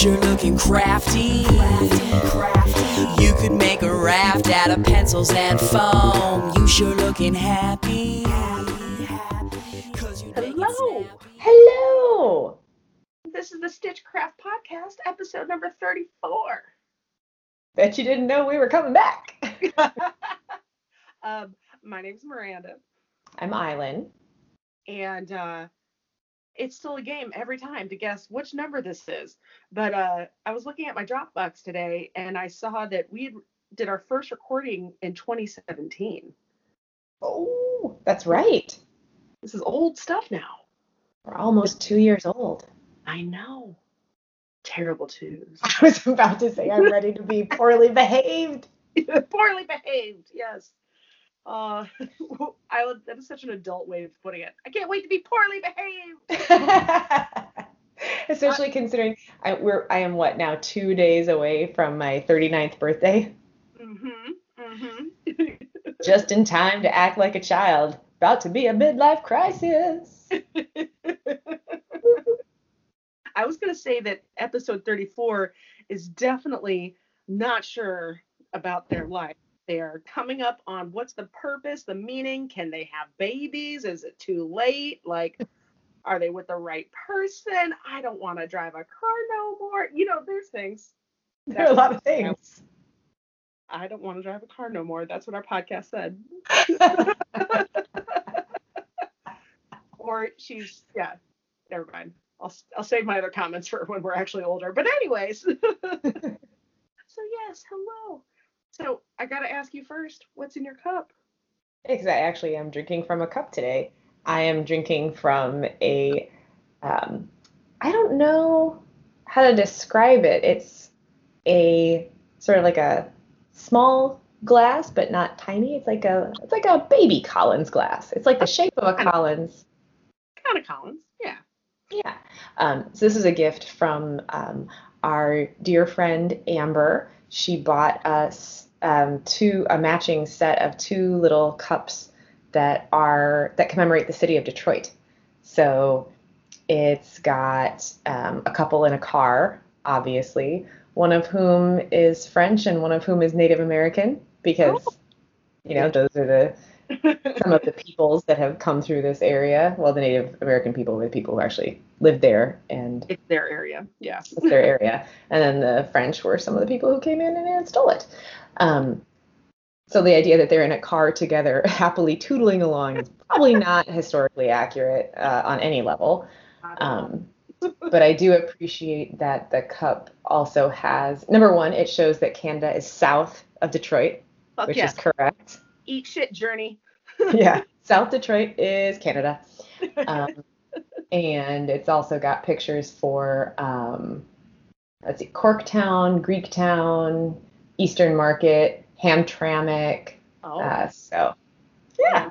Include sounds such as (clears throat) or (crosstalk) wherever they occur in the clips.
sure looking crafty. You could make a raft out of pencils and foam. You sure looking happy. 'Cause you make it Hello. Hello. This is the Stitchcraft Podcast, episode number 34. Bet you didn't know we were coming back. (laughs) um, my name's Miranda, I'm Island. and uh, it's still a game every time to guess which number this is. But uh, I was looking at my Dropbox today, and I saw that we did our first recording in 2017. Oh, that's right. This is old stuff now. We're almost two years old. I know. Terrible twos. (laughs) I was about to say I'm ready to be poorly behaved. (laughs) Poorly behaved, yes. Uh, (laughs) I would, that is such an adult way of putting it. I can't wait to be poorly behaved. (laughs) Especially considering I we're I am what now two days away from my 39th birthday. Mm-hmm. Mm-hmm. Just in time to act like a child. About to be a midlife crisis. (laughs) I was gonna say that episode 34 is definitely not sure about their life. They are coming up on what's the purpose, the meaning. Can they have babies? Is it too late? Like, (laughs) are they with the right person? I don't want to drive a car no more. You know, there's things. There are a lot of things. I don't want to drive a car no more. That's what our podcast said. (laughs) Or she's yeah. Never mind. I'll I'll save my other comments for when we're actually older. But anyways. (laughs) so yes, hello. So I gotta ask you first, what's in your cup? Because I actually am drinking from a cup today. I am drinking from a, um, I don't know how to describe it. It's a sort of like a small glass, but not tiny. It's like a, it's like a baby Collins glass. It's like the shape of a Collins. Kind of Collins. Yeah. Yeah. Um, so this is a gift from um, our dear friend Amber. She bought us um, two a matching set of two little cups that are that commemorate the city of Detroit. So it's got um, a couple in a car, obviously, one of whom is French and one of whom is Native American, because Oh. you know those are the some of the peoples that have come through this area. Well, the Native American people were the people who actually lived there, and it's their area. Yeah. it's their area. And then the French were some of the people who came in and, stole it. Um, so the idea that they're in a car together, (laughs) happily tootling along, is probably not (laughs) historically accurate uh, on any level. Um, but I (laughs) do appreciate that the cup also has number one, it shows that Canada is south of Detroit, Fuck which yeah. is correct. Eat shit journey. (laughs) yeah, South Detroit is Canada. Um, (laughs) and it's also got pictures for, um, let's see, Corktown, Greektown, Eastern Market, Hamtramck. Oh, Uh, so, yeah.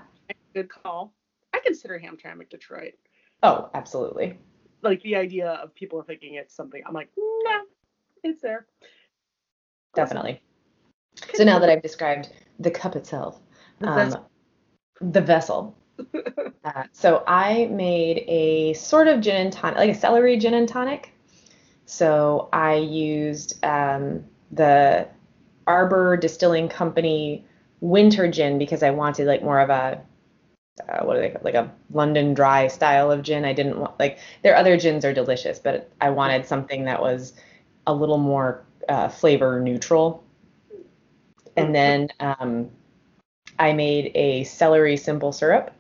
good call. I consider Hamtramck Detroit. Oh, absolutely. Like the idea of people thinking it's something. I'm like, no, it's there. Definitely. So now that I've described the cup itself, The um, vessel. the vessel. (laughs) Uh, so I made a sort of gin and tonic, like a celery gin and tonic. So I used um, the Arbor Distilling Company winter gin because I wanted like more of a uh, what are they like a London dry style of gin. I didn't want like their other gins are delicious, but I wanted something that was a little more uh, flavor neutral. And then um, I made a celery simple syrup,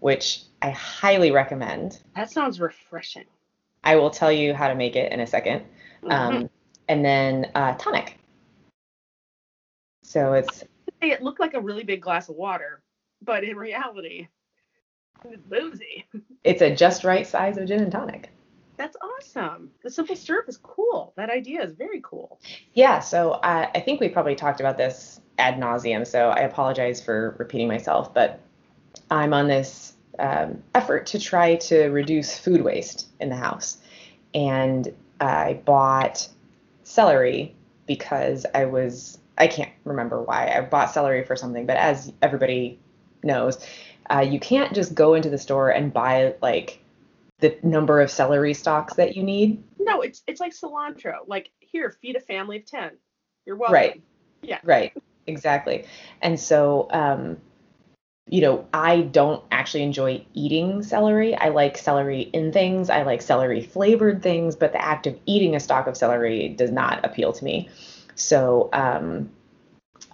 which I highly recommend. That sounds refreshing. I will tell you how to make it in a second. Mhm. Um, and then uh, tonic. So it's it looked like a really big glass of water, but in reality, it's boozy. it's a just right size of gin and tonic. That's awesome. The simple syrup is cool. That idea is very cool. Yeah, so I, I think we probably talked about this ad nauseum, so I apologize for repeating myself, but I'm on this um, effort to try to reduce food waste in the house. And I bought celery because I was, I can't remember why. I bought celery for something, but as everybody knows, uh, you can't just go into the store and buy like the number of celery stalks that you need. No, it's it's like cilantro. Like here, feed a family of ten. You're welcome. Right. Yeah. Right. Exactly. And so, um, you know, I don't actually enjoy eating celery. I like celery in things. I like celery flavored things, but the act of eating a stalk of celery does not appeal to me. So, um,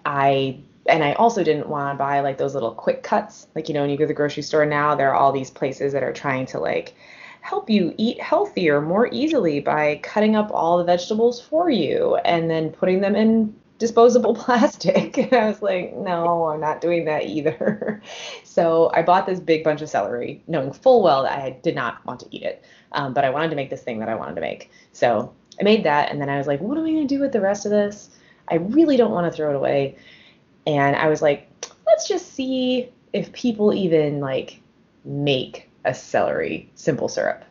I and I also didn't want to buy like those little quick cuts. Like, you know, when you go to the grocery store now, there are all these places that are trying to like help you eat healthier more easily by cutting up all the vegetables for you and then putting them in disposable (laughs) plastic. And I was like, no, I'm not doing that either. (laughs) so I bought this big bunch of celery, knowing full well that I did not want to eat it. Um, but I wanted to make this thing that I wanted to make. So I made that. And then I was like, what am I going to do with the rest of this? I really don't want to throw it away. And I was like, let's just see if people even like make a celery simple syrup.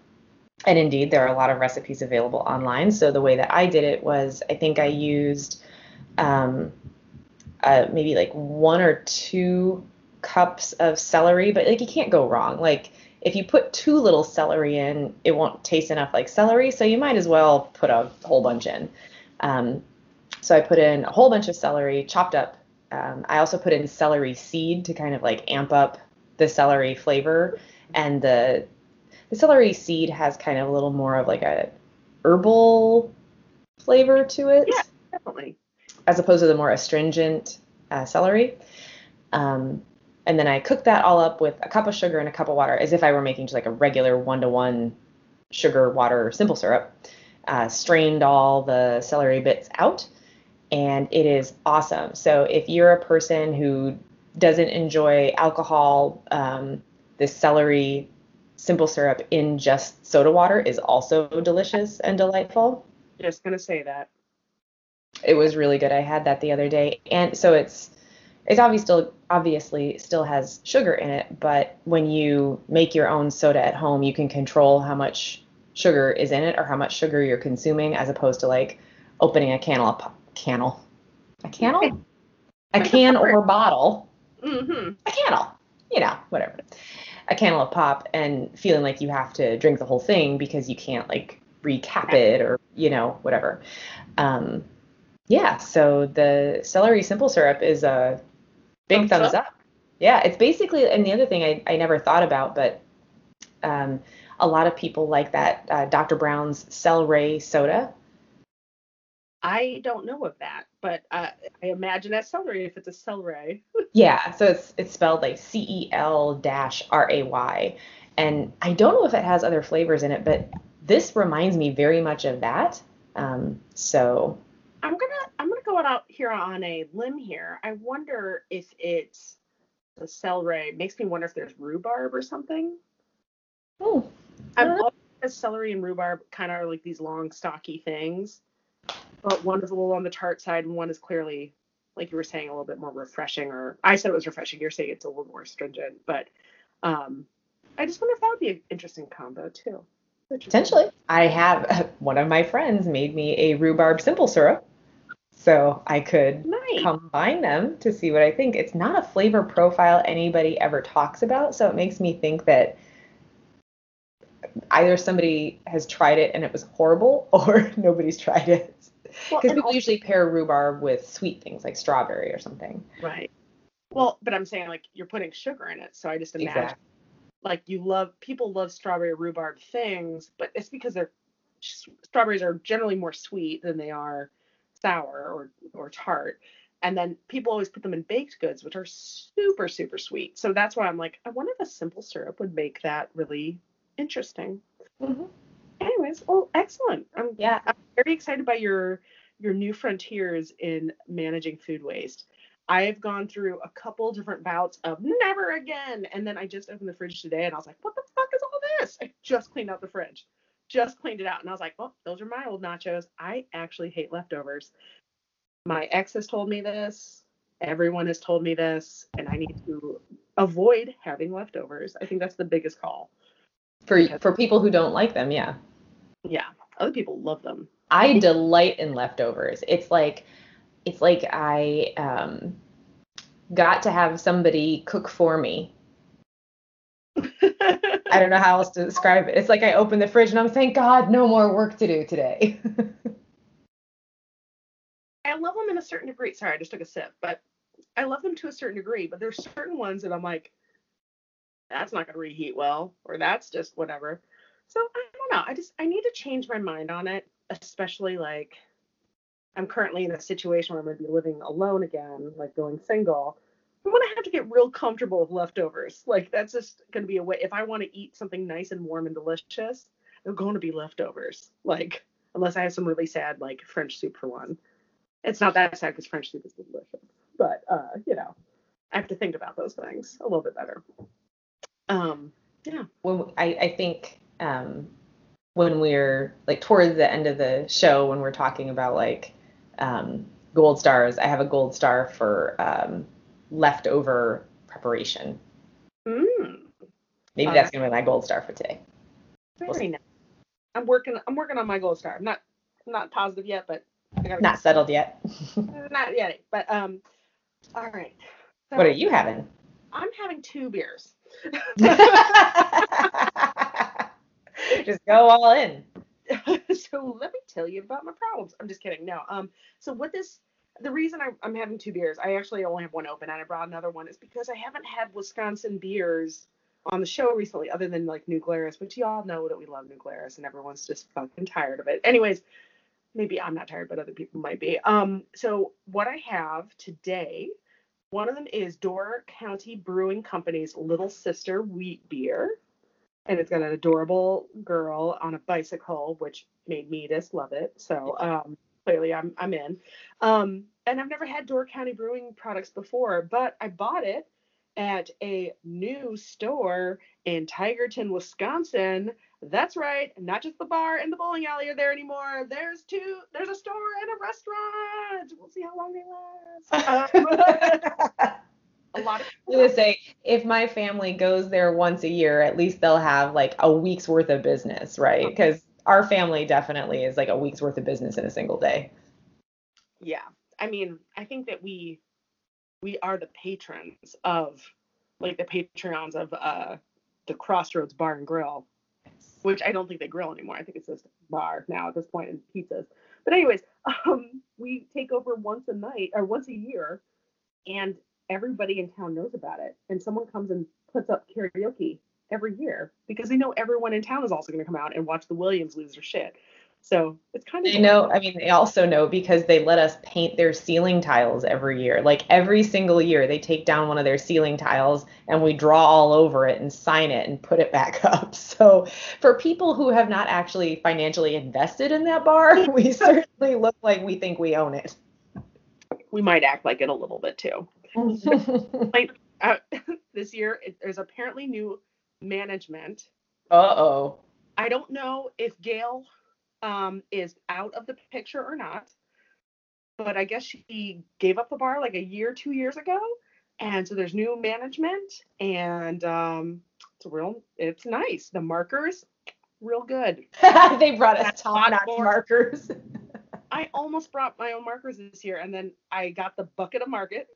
And indeed, there are a lot of recipes available online. So the way that I did it was I think I used um, uh, maybe like one or two cups of celery, but like you can't go wrong. Like if you put too little celery in, it won't taste enough like celery. So you might as well put a whole bunch in. Um, so I put in a whole bunch of celery, chopped up. Um, I also put in celery seed to kind of like amp up the celery flavor, and the the celery seed has kind of a little more of like a herbal flavor to it. Yeah, definitely. As opposed to the more astringent uh, celery. Um, and then I cook that all up with a cup of sugar and a cup of water, as if I were making just like a regular one to one sugar water simple syrup. Uh, strained all the celery bits out, and it is awesome. So if you're a person who doesn't enjoy alcohol, um, celery simple syrup in just soda water is also delicious and delightful. Just gonna say that. It was really good. I had that the other day, and so it's it's obviously still obviously still has sugar in it, but when you make your own soda at home, you can control how much sugar is in it or how much sugar you're consuming, as opposed to like opening a can of cannel, a cannel, a can or bottle, Mm-hmm. a cannel, you know, whatever, a cannel of pop, and feeling like you have to drink the whole thing because you can't like recap it or you know whatever. Um, yeah, so the celery simple syrup is a big Thumbs thumbs up. up. Yeah, it's basically, and the other thing I, I never thought about, but um, a lot of people like that uh, Dr. Brown's Celery soda. I don't know of that, but uh, I imagine that's celery if it's a celery. (laughs) Yeah, so it's it's spelled like C E L dash R A Y, and I don't know if it has other flavors in it, but this reminds me very much of that. Um, so I'm gonna I'm gonna go out here on a limb here. I wonder if it's the celery. Makes me wonder if there's rhubarb or something. oh, I I've always celery and rhubarb kind of are like these long, stocky things, but one is a little on the tart side, and one is clearly, like you were saying, a little bit more refreshing. Or I said it was refreshing. You're saying it's a little more astringent, but um, I just wonder if that would be an interesting combo too. Potentially. I have (laughs) one of my friends made me a rhubarb simple syrup, so I could Nice. combine them to see what I think. It's not a flavor profile anybody ever talks about, so it makes me think that either somebody has tried it and it was horrible (laughs) or nobody's tried it. Because and people usually pair rhubarb with sweet things like strawberry or something. Right. Well, but I'm saying like you're putting sugar in it, so I just imagine Exactly. like you love people love strawberry rhubarb things, but it's because they're strawberries are generally more sweet than they are sour or or tart. And then people always put them in baked goods, which are super super sweet. So that's why I'm like, I wonder if a simple syrup would make that really interesting. Mhm. Anyways, well, excellent. I'm Yeah. I'm very excited by your your new frontiers in managing food waste. I've gone through a couple different bouts of never again, and then I just opened the fridge today and I was like, what the fuck is all this? I just cleaned out the fridge, just cleaned it out, and I was like, well, those are my old nachos. I actually hate leftovers. My ex has told me this. Everyone has told me this, and I need to avoid having leftovers. I think that's the biggest call. For for people who don't like them, yeah. Yeah, other people love them. I delight in leftovers. It's like it's like I um got to have somebody cook for me I don't know how else to describe it. It's like I open the fridge and I'm thank God no more work to do today. (laughs) I love them in a certain degree. Sorry, I just took a sip, but I love them to a certain degree. But there's certain ones that I'm like, that's not gonna reheat well, or that's just whatever. So I don't know. I just I need to change my mind on it, especially like I'm currently in a situation where I'm gonna be living alone again, like going single. I'm gonna have to get real comfortable with leftovers. Like that's just gonna be a way. If I want to eat something nice and warm and delicious, they're going to be leftovers. Like unless I have some really sad like French soup for one. It's not that sad because French soup is delicious, but uh, you know, I have to think about those things a little bit better. Um, yeah. When I, I think um, when we're like towards the end of the show, when we're talking about like um, gold stars, I have a gold star for um, leftover preparation. Mm, Maybe that's gonna be my gold star for today. We'll very nice. I'm working. I'm working on my gold star. I'm not. I'm not positive yet, but Not settled yet. (laughs) not yet. But um, all right. So what are you having? I'm having two beers. (laughs) Just go all in. (laughs) so let me tell you about my problems. I'm just kidding. No. Um. So what this the reason I, I'm having two beers, I actually only have one open and I brought another one, is because I haven't had Wisconsin beers on the show recently, other than like New Glarus, which y'all know that we love New Glarus and everyone's just fucking tired of it. Anyways, maybe I'm not tired, but other people might be. Um. So what I have today, one of them is Door County Brewing Company's Little Sister Wheat Beer and it's got an adorable girl on a bicycle, which made me just love it. So um, clearly I'm I'm in. Um, and I've never had Door County Brewing products before, but I bought it at a new store in Tigerton, Wisconsin. That's right, not just the bar and the bowling alley are there anymore. There's two. There's a store and a restaurant. We'll see how long they last. (laughs) Um, (laughs) a lot of I was gonna say, if my family goes there once a year, at least they'll have like a week's worth of business, right? Because our family definitely is like a week's worth of business in a single day. yeah. I mean i think that we we are the patrons of like the patrons of uh the crossroads bar and grill which i don't think they grill anymore. I think it's just bar now at this point and pizzas. But anyways (laughs) um we take over once a night or once a year and everybody in town knows about it. And someone comes and puts up karaoke every year because they know everyone in town is also going to come out and watch the williams lose their shit so it's kind of They know, I mean, they also know because they let us paint their ceiling tiles every year. Like every single year, they take down one of their ceiling tiles and we draw all over it and sign it and put it back (laughs) up. So for people who have not actually financially invested in that bar, (laughs) we (laughs) certainly look like we think we own it. we might act like it a little bit too like uh, this year it, there's apparently new management. Uh oh. i don't know if gail um, is out of the picture or not but i guess she gave up the bar like a year two years ago. And so there's new management and um, it's real it's nice. The markers real good. (laughs) They brought us top notch markers. (laughs) I almost brought my own markers this year, and then I got the bucket of market,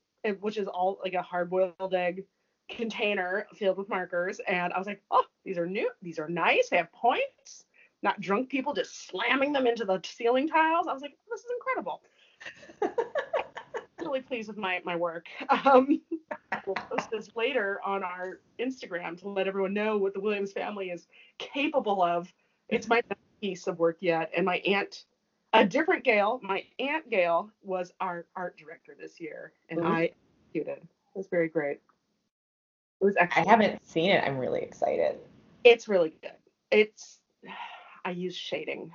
which is all like a hard-boiled egg container filled with markers, and I was like, oh, these are new, these are nice, they have points. Not drunk people just slamming them into the ceiling tiles. I was like, this is incredible. (laughs) really pleased with my my work. Um, we'll post this later on our Instagram to let everyone know what the Williams family is capable of. It's my best (laughs) piece of work yet, and my aunt, a different Gail, my aunt Gail was our art director this year, and Ooh. I executed. It was very great. It was I haven't seen it. I'm really excited. It's really good. It's I use shading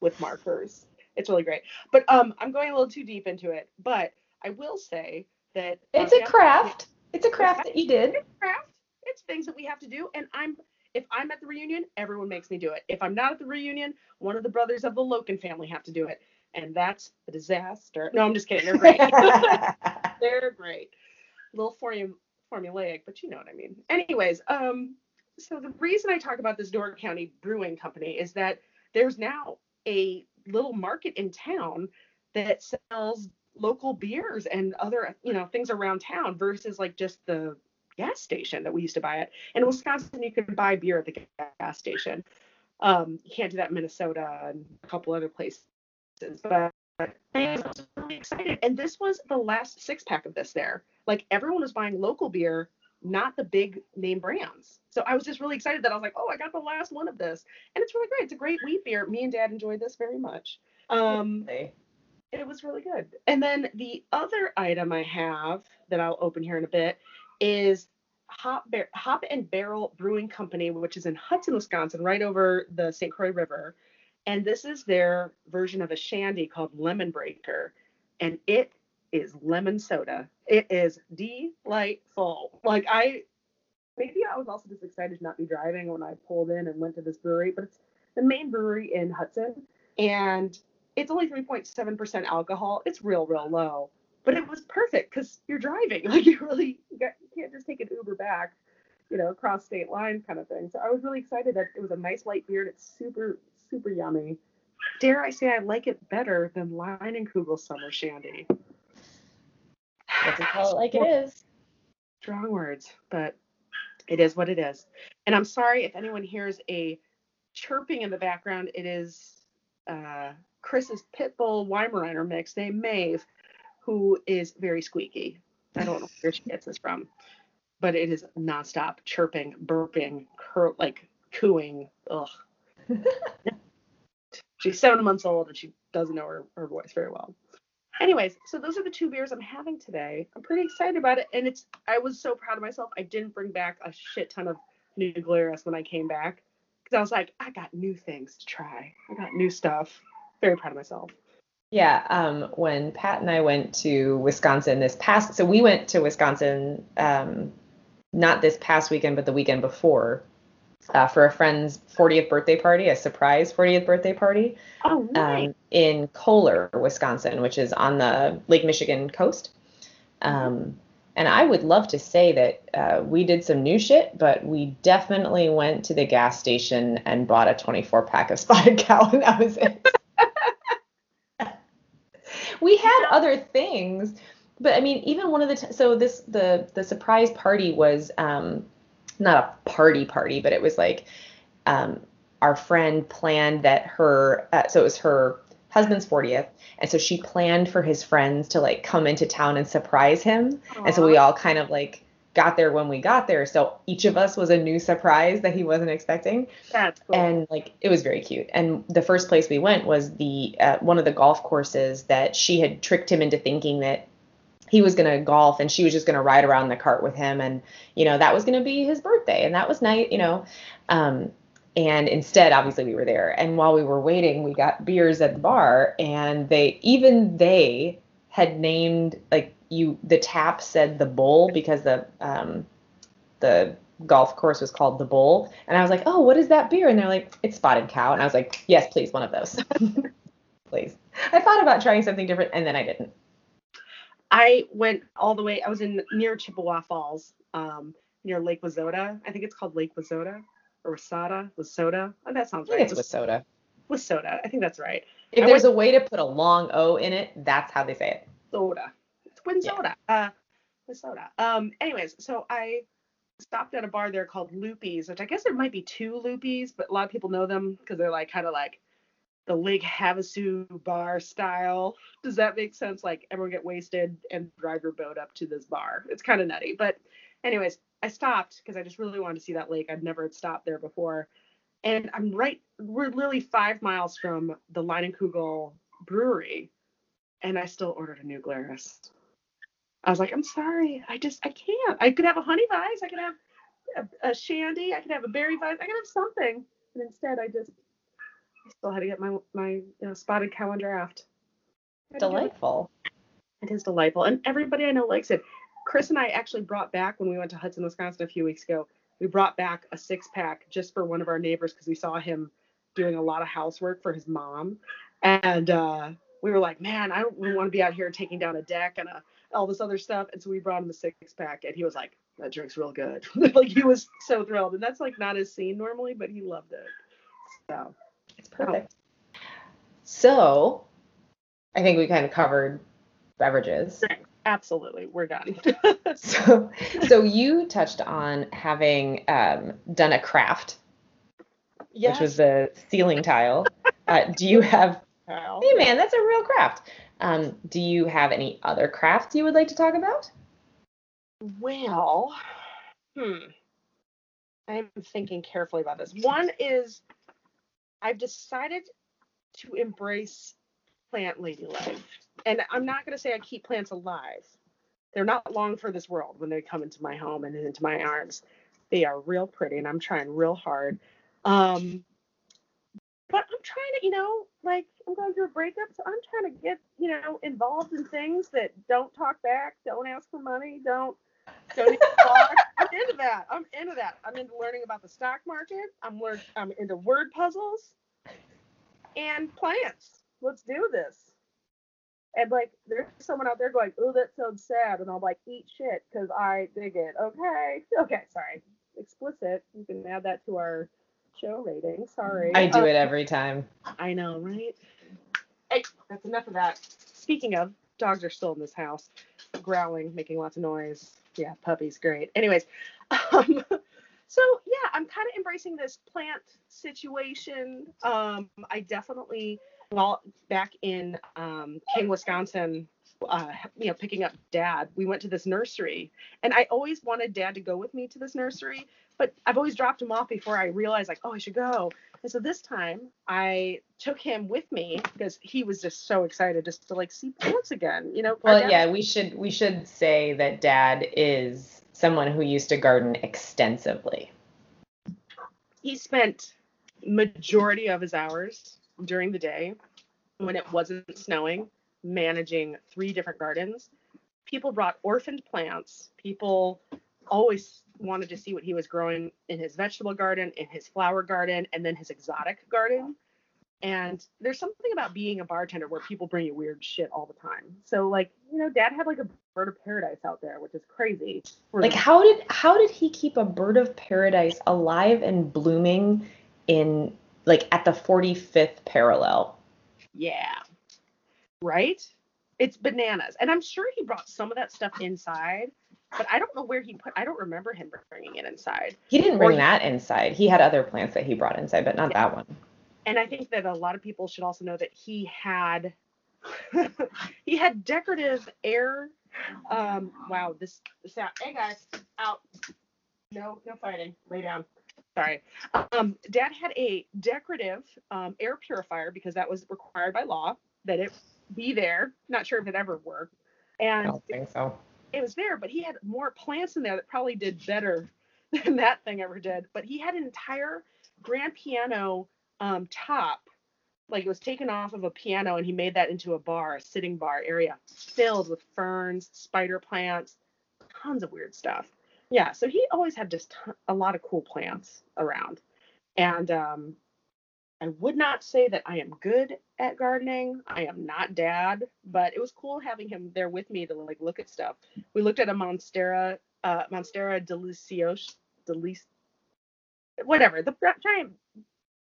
with markers. It's really great. But um I'm going a little too deep into it. But I will say that It's our a craft. It's a craft that you did. It's craft. It's things that we have to do. And I'm if I'm at the reunion, everyone makes me do it. If I'm not at the reunion, one of the brothers of the Loken family have to do it. And that's a disaster. No, I'm just kidding. They're great. (laughs) They're great. Little formu- formulaic, but you know what I mean. Anyways, um, so the reason I talk about this Door County Brewing Company is that there's now a little market in town that sells local beers and other, you know, things around town versus like just the gas station that we used to buy it. In Wisconsin, you can buy beer at the gas station. Um, you can't do that in Minnesota and a couple other places. But I was really excited. And this was the last six pack of this there. Like everyone was buying local beer, not the big name brands. So I was just really excited that I was like, oh, I got the last one of this. And it's really great. It's a great wheat beer. Me and dad enjoyed this very much. Um, it was really good. And then the other item I have that I'll open here in a bit is Hop, Bar- Hop and Barrel Brewing Company, which is in Hudson, Wisconsin, right over the St. Croix River. And this is their version of a shandy called Lemon Breaker. And it is lemon soda. It is delightful. Like I maybe I was also just excited to not be driving when I pulled in and went to this brewery, but it's the main brewery in Hudson. And it's only 3.7% alcohol. It's real, real low. But it was perfect because you're driving. (laughs) Like you really you, you can't just take an Uber back, you know, across state lines kind of thing. So I was really excited that it was a nice light beer and it's super, super yummy. Dare I say I like it better than Leinenkugel Summer Shandy. Let's call it like it is. Strong words, but it is what it is. And I'm sorry if anyone hears a chirping in the background. It is uh, Chris's Pitbull Weimaraner mix named Maeve, who is very squeaky. I don't know where she gets this from, but it is nonstop chirping, burping, cur- like cooing. Ugh. (laughs) She's seven months old and she doesn't know her, her voice very well. Anyways, so those are the two beers I'm having today. I'm pretty excited about it, and it's. I was so proud of myself. I didn't bring back a shit ton of New Glarus when I came back because I was like, I got new things to try. I got new stuff. Very proud of myself. Yeah, um, when Pat and I went to Wisconsin this past, so we went to Wisconsin, um, not this past weekend, but the weekend before, uh, for a friend's 40th birthday party, a surprise 40th birthday party, Oh, nice. um, in Kohler, Wisconsin, which is on the Lake Michigan coast. Um, and I would love to say that uh, we did some new shit, but we definitely went to the gas station and bought a 24 pack of (laughs) Spotted Cow, and that was it. (laughs) we had other things, but I mean, even one of the t- so this the the surprise party was um, not a party party, but it was like um, our friend planned that her uh, so it was her husband's 40th and so she planned for his friends to like come into town and surprise him. And so we all kind of like got there when we got there. So each of us was a new surprise that he wasn't expecting. That's cool. and like it was very cute. And the first place we went was the uh, one of the golf courses that she had tricked him into thinking that he was going to golf and she was just going to ride around in the cart with him and you know that was going to be his birthday and that was nice you know. Um and instead obviously we were there. And while we were waiting we got beers at the bar and they even they had named like you the tap said the bull because the um the golf course was called the bull and i was like oh what is that beer? And they're like it's spotted cow. And i was like yes please one of those. (laughs) Please. I thought about trying something different and then i didn't I went all the way. I was in near Chippewa Falls, um, near Lake Wazota. I think it's called Lake Wazota or Wasada, Wasota. Oh, that sounds right. it's with soda Wasota. I think that's right. if I there's went- a way to put a long o in it that's how they say it soda. It's Winsoda. Uh, Winsoda. Um. Anyways, so I stopped at a bar there called Loopies, which I guess there might be two Loopies, but a lot of people know them because they're like kind of like the Lake Havasu bar style. Does that make sense? Like everyone get wasted and drive your boat up to this bar. It's kind of nutty. But anyways, I stopped because I just really wanted to see that lake. I'd never stopped there before. And I'm right, we're literally five miles from the Leinenkugel brewery. And I still ordered a new Glarus. I was like, I'm sorry. I just, I can't. I could have a Honey Weiss. I could have a, a shandy. I could have a Berry Weiss. I could have something. And instead, I just, I still had to get my, my you know, spotted cow on draft. Delightful It is delightful, and everybody I know likes it. Chris and I actually brought back when we went to Hudson, Wisconsin a few weeks ago. We brought back a six pack just for one of our neighbors because we saw him doing a lot of housework for his mom, and uh, we were like, man, I don't want to be out here taking down a deck and uh all this other stuff. And so we brought him a six pack, and he was like, that drink's real good. (laughs) like he was so thrilled, and that's like not his scene normally, but he loved it. So It's perfect. So, I think we kind of covered beverages. Absolutely, we're done. (laughs) (laughs) So, so you touched on having um, done a craft, yes. which was the ceiling tile. Uh, do you (laughs) have? Kyle. Hey, man, that's a real craft. Um, do you have any other crafts you would like to talk about? Well, hmm. I'm thinking carefully about this. One is I've decided to embrace plant lady life. And I'm not going to say I keep plants alive. They're not long for this world when they come into my home and into my arms. They are real pretty and I'm trying real hard. Um, but I'm trying to, you know, like I'm going through a breakup, so I'm trying to get, you know, involved in things that don't talk back, don't ask for money, don't don't even talk. I'm into that. I'm into that. I'm into learning about the stock market. I'm learn I'm into word puzzles and plants. Let's do this. And like, there's someone out there going, "Oh, that sounds sad," and I'm like, "Eat shit," because I dig it. Okay, okay, sorry, explicit. You can add that to our show rating. Sorry. I do it every time. I know, right? Hey, that's enough of that. Speaking of, dogs are still in this house, growling, making lots of noise. Yeah, puppies, great. Anyways, (laughs) um, so yeah, I'm kind of embracing this plant situation. Um, I definitely, well, back in um, King, Wisconsin, uh, you know, picking up dad, we went to this nursery, and I always wanted dad to go with me to this nursery, but I've always dropped him off before I realized like, oh, I should go. And so this time I took him with me because he was just so excited just to like see plants again. You know, Well, yeah, we should we should say that Dad is someone who used to garden extensively. he spent majority of his hours during the day when it wasn't snowing managing three different gardens people brought orphaned plants people always wanted to see what he was growing in his vegetable garden in his flower garden and then his exotic garden and there's something about being a bartender where people bring you weird shit all the time so like you know dad had like a bird of paradise out there which is crazy Like how did how did he keep a bird of paradise alive and blooming in like at the 45th parallel? Yeah. Right? It's bananas. And I'm sure he brought some of that stuff inside, but I don't know where he put I don't remember him bringing it inside. He didn't bring he- that inside. He had other plants that he brought inside, but not that one. And I think that a lot of people should also know that he had (laughs) he had decorative air um wow, this out. Hey guys, out. No, no fighting. Lay down. Sorry. Um, Dad had a decorative um, air purifier because that was required by law that it be there. Not sure if it ever worked. And I don't think so. It was there, but he had more plants in there that probably did better (laughs) than that thing ever did. But he had an entire grand piano um, top, like it was taken off of a piano, and he made that into a bar, a sitting bar area filled with ferns, spider plants, tons of weird stuff. Yeah, so he always had just a lot of cool plants around. And um, I would not say that I am good at gardening. I am not dad, but it was cool having him there with me to like look at stuff. We looked at a Monstera, uh, Monstera delicios, delic, whatever the giant,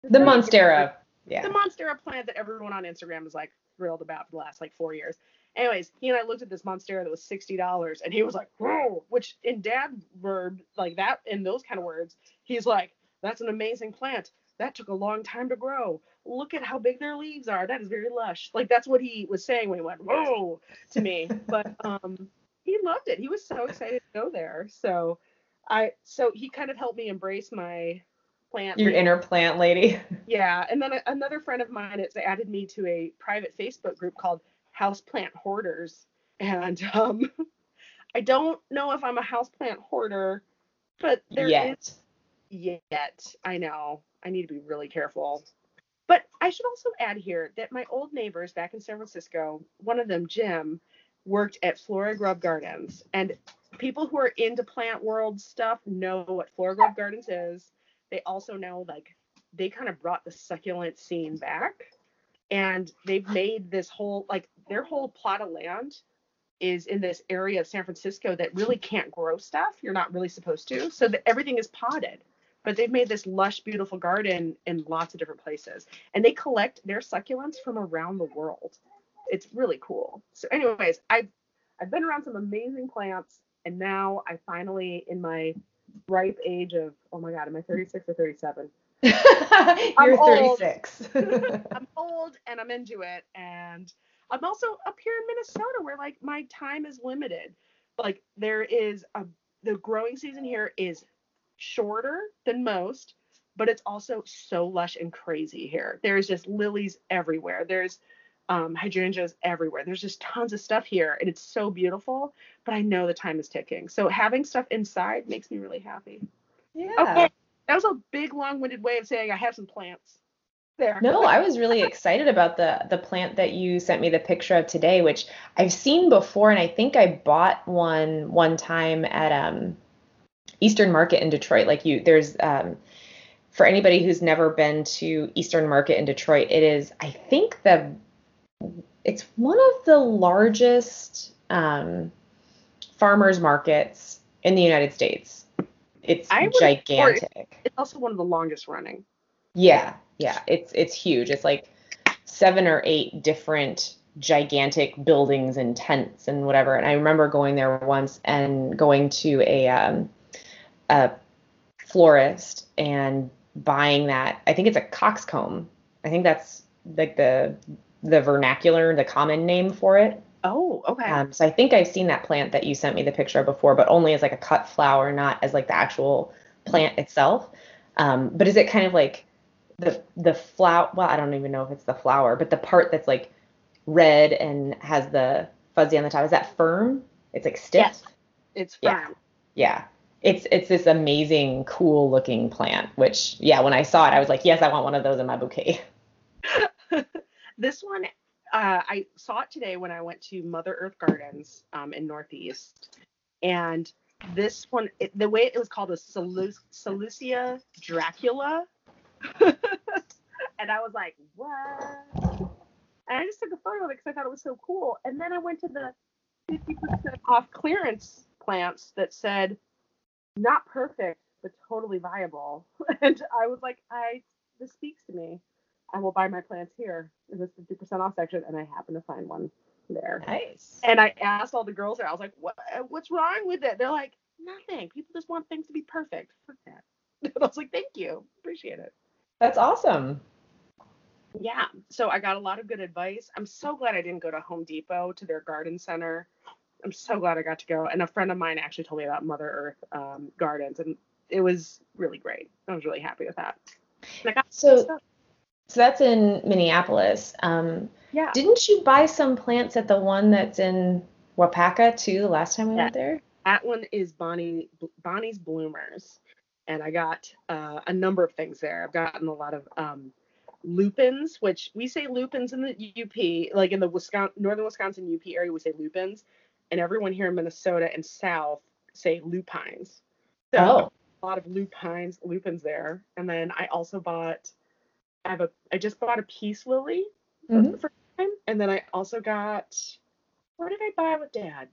The giant- Monstera. Yeah. the Monstera plant that everyone on Instagram is like thrilled about for the last like four years. Anyways, he and I looked at this Monstera that was sixty dollars, and he was like, "Whoa!" Which in dad verb like that in those kind of words, he's like, "That's an amazing plant. That took a long time to grow. Look at how big their leaves are. That is very lush." Like that's what he was saying when he went "Whoa" to me. but um, he loved it. He was so excited to go there. So I so he kind of helped me embrace my plant. Your inner plant lady. (laughs) Yeah, and then a- another friend of mine has added me to a private Facebook group called Houseplant Hoarders, and um, (laughs) I don't know if I'm a houseplant hoarder, but there is Yet. I know I need to be really careful. But I should also add here that my old neighbors back in San Francisco, one of them, Jim, worked at Flora Grubb Gardens. And people who are into plant world stuff know what Flora Grubb Gardens is. They also know like they kind of brought the succulent scene back. And they've made this whole like their whole plot of land is in this area of San Francisco that really can't grow stuff. You're not really supposed to. So that everything is potted but they've made this lush, beautiful garden in lots of different places. And they collect their succulents from around the world. It's really cool. So, anyways, I I've been around some amazing plants, and now I finally, in my ripe age of, oh my God, am I 36 or 37? (laughs) You're old. 36. (laughs) I'm (laughs) old and I'm into it. And I'm also up here in Minnesota where like my time is limited. Like there is a the growing season here is shorter than most, but it's also so lush and crazy here. There's just lilies everywhere. There's um, hydrangeas everywhere. There's just tons of stuff here, and it's so beautiful. But I know the time is ticking, so having stuff inside makes me really happy. yeah. Okay, that was a big, long-winded way of saying I have some plants. There. No, I was really excited about the the plant that you sent me the picture of today, which I've seen before, and I think I bought one one time at um Eastern Market in Detroit. Like you, there's um for anybody who's never been to Eastern Market in Detroit, it is I think the it's one of the largest um, farmers markets in the United States. It's I would- gigantic. It's also one of the longest running. Yeah, yeah, it's it's huge. It's like seven or eight different gigantic buildings and tents and whatever. And I remember going there once and going to a um, a florist and buying that. I think it's a coxcomb. I think that's like the the vernacular, the common name for it. Oh, okay. Um, so I think I've seen that plant that you sent me the picture of before, but only as like a cut flower, not as like the actual plant itself. Um, but is it kind of like the the flower? Well, I don't even know if it's the flower, but the part that's like red and has the fuzzy on the top is that firm? It's like stiff. Yes. it's yeah. firm. Yeah. It's it's this amazing, cool looking plant. Which yeah, when I saw it, I was like, yes, I want one of those in my bouquet. (laughs) This one, uh, I saw it today when I went to Mother Earth Gardens um, in Northeast, and this one, it, the way it was called Salus- Celosia Dracula, (laughs) and I was like, what? And I just took a photo of it because I thought it was so cool. And then I went to the 50% off clearance plants that said, not perfect, but totally viable. (laughs) And I was like, I this speaks to me. I will buy my plants here in this 50% off section, and I happen to find one there. Nice. And I asked all the girls there, I was like, what, what's wrong with it? They're like, nothing. People just want things to be perfect. Fuck that. (laughs) And I was like, thank you. Appreciate it. That's awesome. Yeah. So I got a lot of good advice. I'm so glad I didn't go to Home Depot to their garden center. I'm so glad I got to go. And a friend of mine actually told me about Mother Earth um, Gardens, and it was really great. I was really happy with that. And I got So stuff. so that's in Minneapolis. Um, Yeah. Didn't you buy some plants at the one that's in Waupaca too? The last time we Yeah. went there. That one is Bonnie Bonnie's Bloomers, and I got uh, a number of things there. I've gotten a lot of um, lupins, which we say lupins in the UP, like in the Wisconsin, northern Wisconsin UP area, we say lupins, and everyone here in Minnesota and South say lupines. So Oh, a lot of lupines, lupins there, and then I also bought. I have a. I just bought a peace lily for Mhm. the first time, and then I also got. What did I buy with Dad?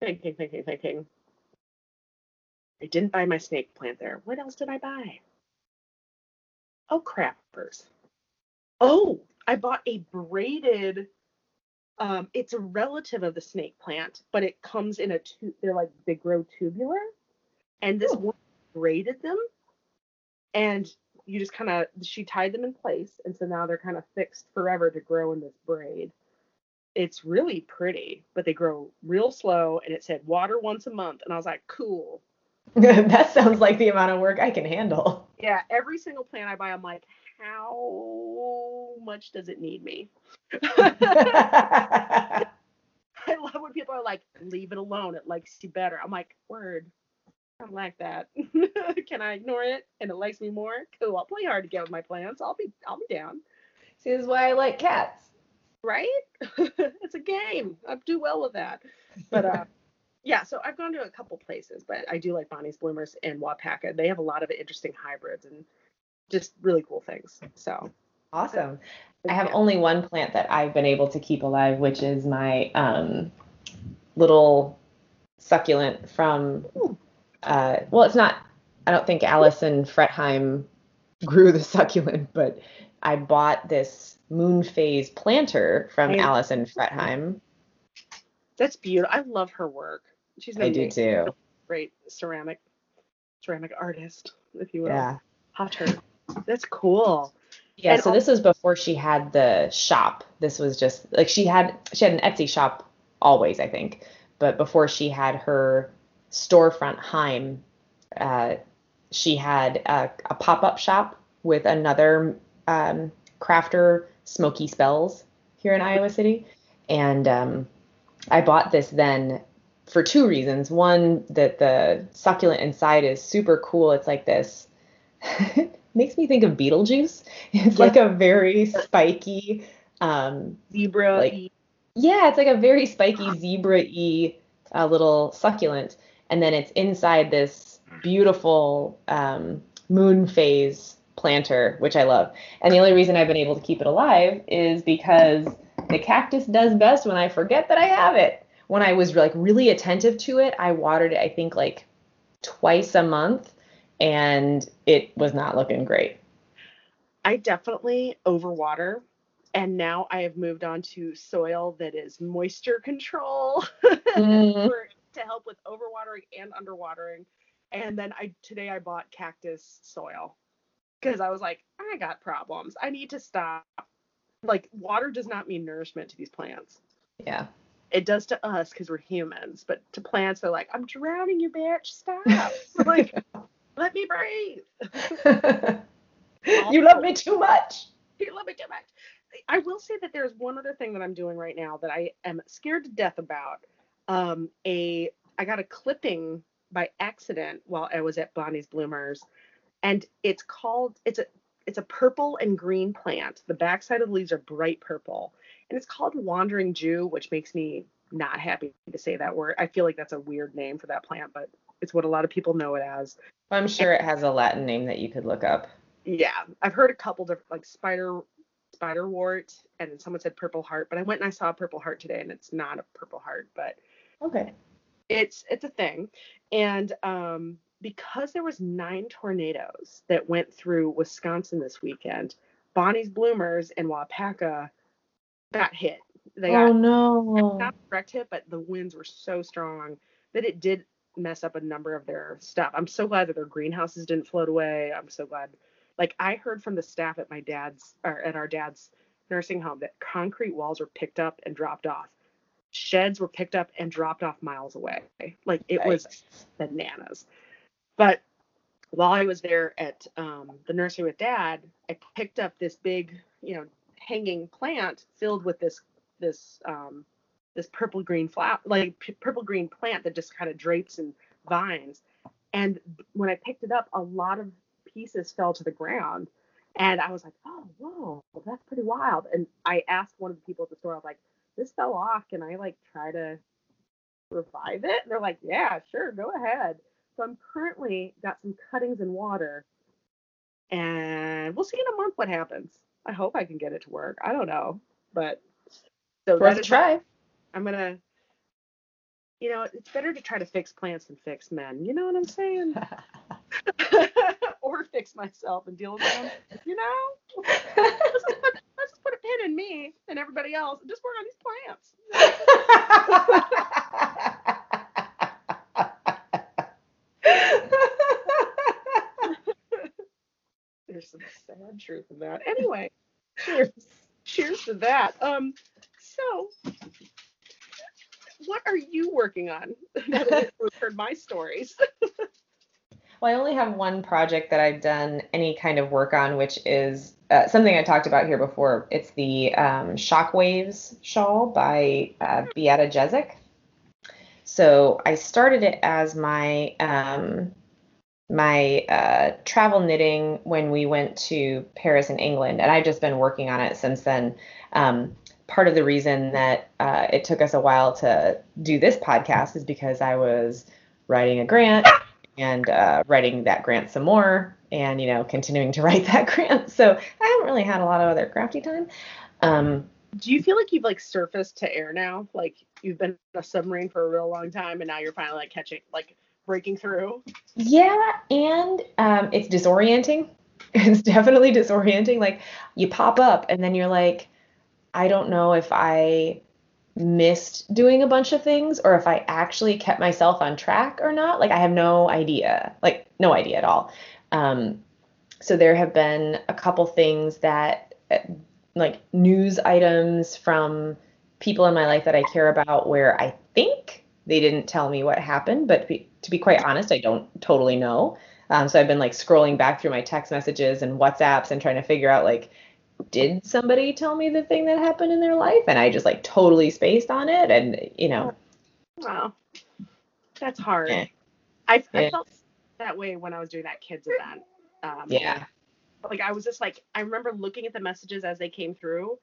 Thinking, thinking, thinking. I didn't buy my snake plant there. What else did I buy? Oh, crappers. Oh, I bought a braided. Um, it's a relative of the snake plant, but it comes in a tu- they're like they grow tubular, and this Oh. one braided them, and you just kind of she tied them in place, and so now they're kind of fixed forever to grow in this braid. It's really pretty, but they grow real slow, and it said water once a month, and I was like, cool. (laughs) that sounds like the amount of work I can handle. Yeah, every single plant I buy, I'm like, how much does it need me? (laughs) (laughs) I love when people are like, leave it alone. It likes you better. I'm like, word. I don't like that. (laughs) Can I ignore it and it likes me more? Cool. I'll play hard to get with my plants. I'll be I'll be down. See, this is why I like cats. Right? it's a game. I do well with that. But uh yeah, so I've gone to a couple places, but I do like Bonnie's Bloomers and Waupaca. They have a lot of interesting hybrids and just really cool things. So Awesome. I have only one plant that I've been able to keep alive, which is my um, little succulent from. Uh, well, it's not. I don't think Allison Fretheim grew the succulent, but I bought this moon phase planter from I- Allison Fretheim. That's beautiful. I love her work. She's I do too. great ceramic ceramic artist, if you will. Yeah. Potter. That's cool. Yeah, And so al- this was before she had the shop. This was just like she had she had an Etsy shop always, I think. But before she had her storefront Heim, uh, she had a, a pop-up shop with another um, crafter, Smoky Spells, here in Iowa City. And um, I bought this then for two reasons. One, that the succulent inside is super cool. It's like this. (laughs) makes me think of Beetlejuice. (laughs) It's like a very spiky, um, Zebra. Like- yeah, it's like a very spiky zebra-y uh, little succulent, and then it's inside this beautiful um, moon phase planter, which I love. And the only reason I've been able to keep it alive is because the cactus does best when I forget that I have it. When I was like really attentive to it, I watered it I think like twice a month, and it was not looking great. I definitely overwater. And now I have moved on to soil that is moisture control (laughs) Mm. for, to help with overwatering and underwatering. And then I today I bought cactus soil because I was like, I got problems. I need to stop. Like water does not mean nourishment to these plants. Yeah. It does to us because we're humans, but to plants they're like, I'm drowning you, bitch. Stop. (laughs) like, let me breathe. (laughs) you love me too much. You love me too much. I will say that there's one other thing that I'm doing right now that I am scared to death about. Um, a I got a clipping by accident while I was at Bonnie's Bloomers, and it's called it's a it's a purple and green plant. The backside of the leaves are bright purple, and it's called Wandering Jew, which makes me not happy to say that word. I feel like that's a weird name for that plant, but it's what a lot of people know it as. I'm sure it has a Latin name that you could look up. Yeah, I've heard a couple different like spider spiderwort, and then someone said purple heart, but I went and I saw a purple heart today, and it's not a purple heart, but Okay. it's it's a thing. And um, because there was nine tornadoes that went through Wisconsin this weekend, Bonnie's Bloomers in Waupaca got hit. They got Oh no. not a direct hit, but the winds were so strong that it did mess up a number of their stuff. I'm so glad that their greenhouses didn't float away. I'm so glad. Like I heard from the staff at my dad's or at our dad's nursing home that concrete walls were picked up and dropped off. Sheds were picked up and dropped off miles away. Like it was bananas. But while I was there at um, the nursery with dad, I picked up this big, you know, hanging plant filled with this this um, this purple green flower, like p- purple green plant that just kind of drapes and vines. And when I picked it up, a lot of pieces fell to the ground. And I was like, oh, whoa, that's pretty wild. And I asked one of the people at the store, I was like, this fell off. Can I like try to revive it? And they're like, yeah, sure, go ahead. So I'm currently got some cuttings in water. And we'll see in a month what happens. I hope I can get it to work. I don't know. But so Worth a try. I'm gonna, you know, it's better to try to fix plants than fix men. You know what I'm saying? (laughs) (laughs) or fix myself and deal with them. (laughs) You know, let's just, put, let's just put a pin in me and everybody else and just work on these plants. There's some sad truth in that. Anyway, cheers. Cheers to that. Um, so what are you working on? (laughs) That heard my stories. (laughs) Well, I only have one project that I've done any kind of work on, which is uh, something I talked about here before. It's the um, Shockwaves shawl by uh, Beata Jezek. So I started it as my um, my uh, travel knitting when we went to Paris and England, and I've just been working on it since then. Um, part of the reason that uh, it took us a while to do this podcast is because I was writing a grant and uh, writing that grant some more and you know continuing to (laughs) write that grant so i haven't really had a lot of other crafty time um, Do you feel like you've like surfaced to air now? Like you've been a submarine for a real long time and now you're finally like catching like breaking through? yeah and um, it's disorienting (laughs) it's definitely disorienting like you pop up and then you're like i don't know if i missed doing a bunch of things or if I actually kept myself on track or not. Like I have no idea, like no idea at all. Um, so there have been a couple things that, like news items from people in my life that I care about where I think they didn't tell me what happened, but to be, to be quite honest, I don't totally know. Um, so I've been like scrolling back through my text messages and WhatsApps and trying to figure out like, did somebody tell me the thing that happened in their life? And I just like totally spaced on it. And, you know. Wow. That's hard. Yeah. I, I felt that way when I was doing that kids event. Um, yeah. Like I was just like, I remember looking at the messages as they came through.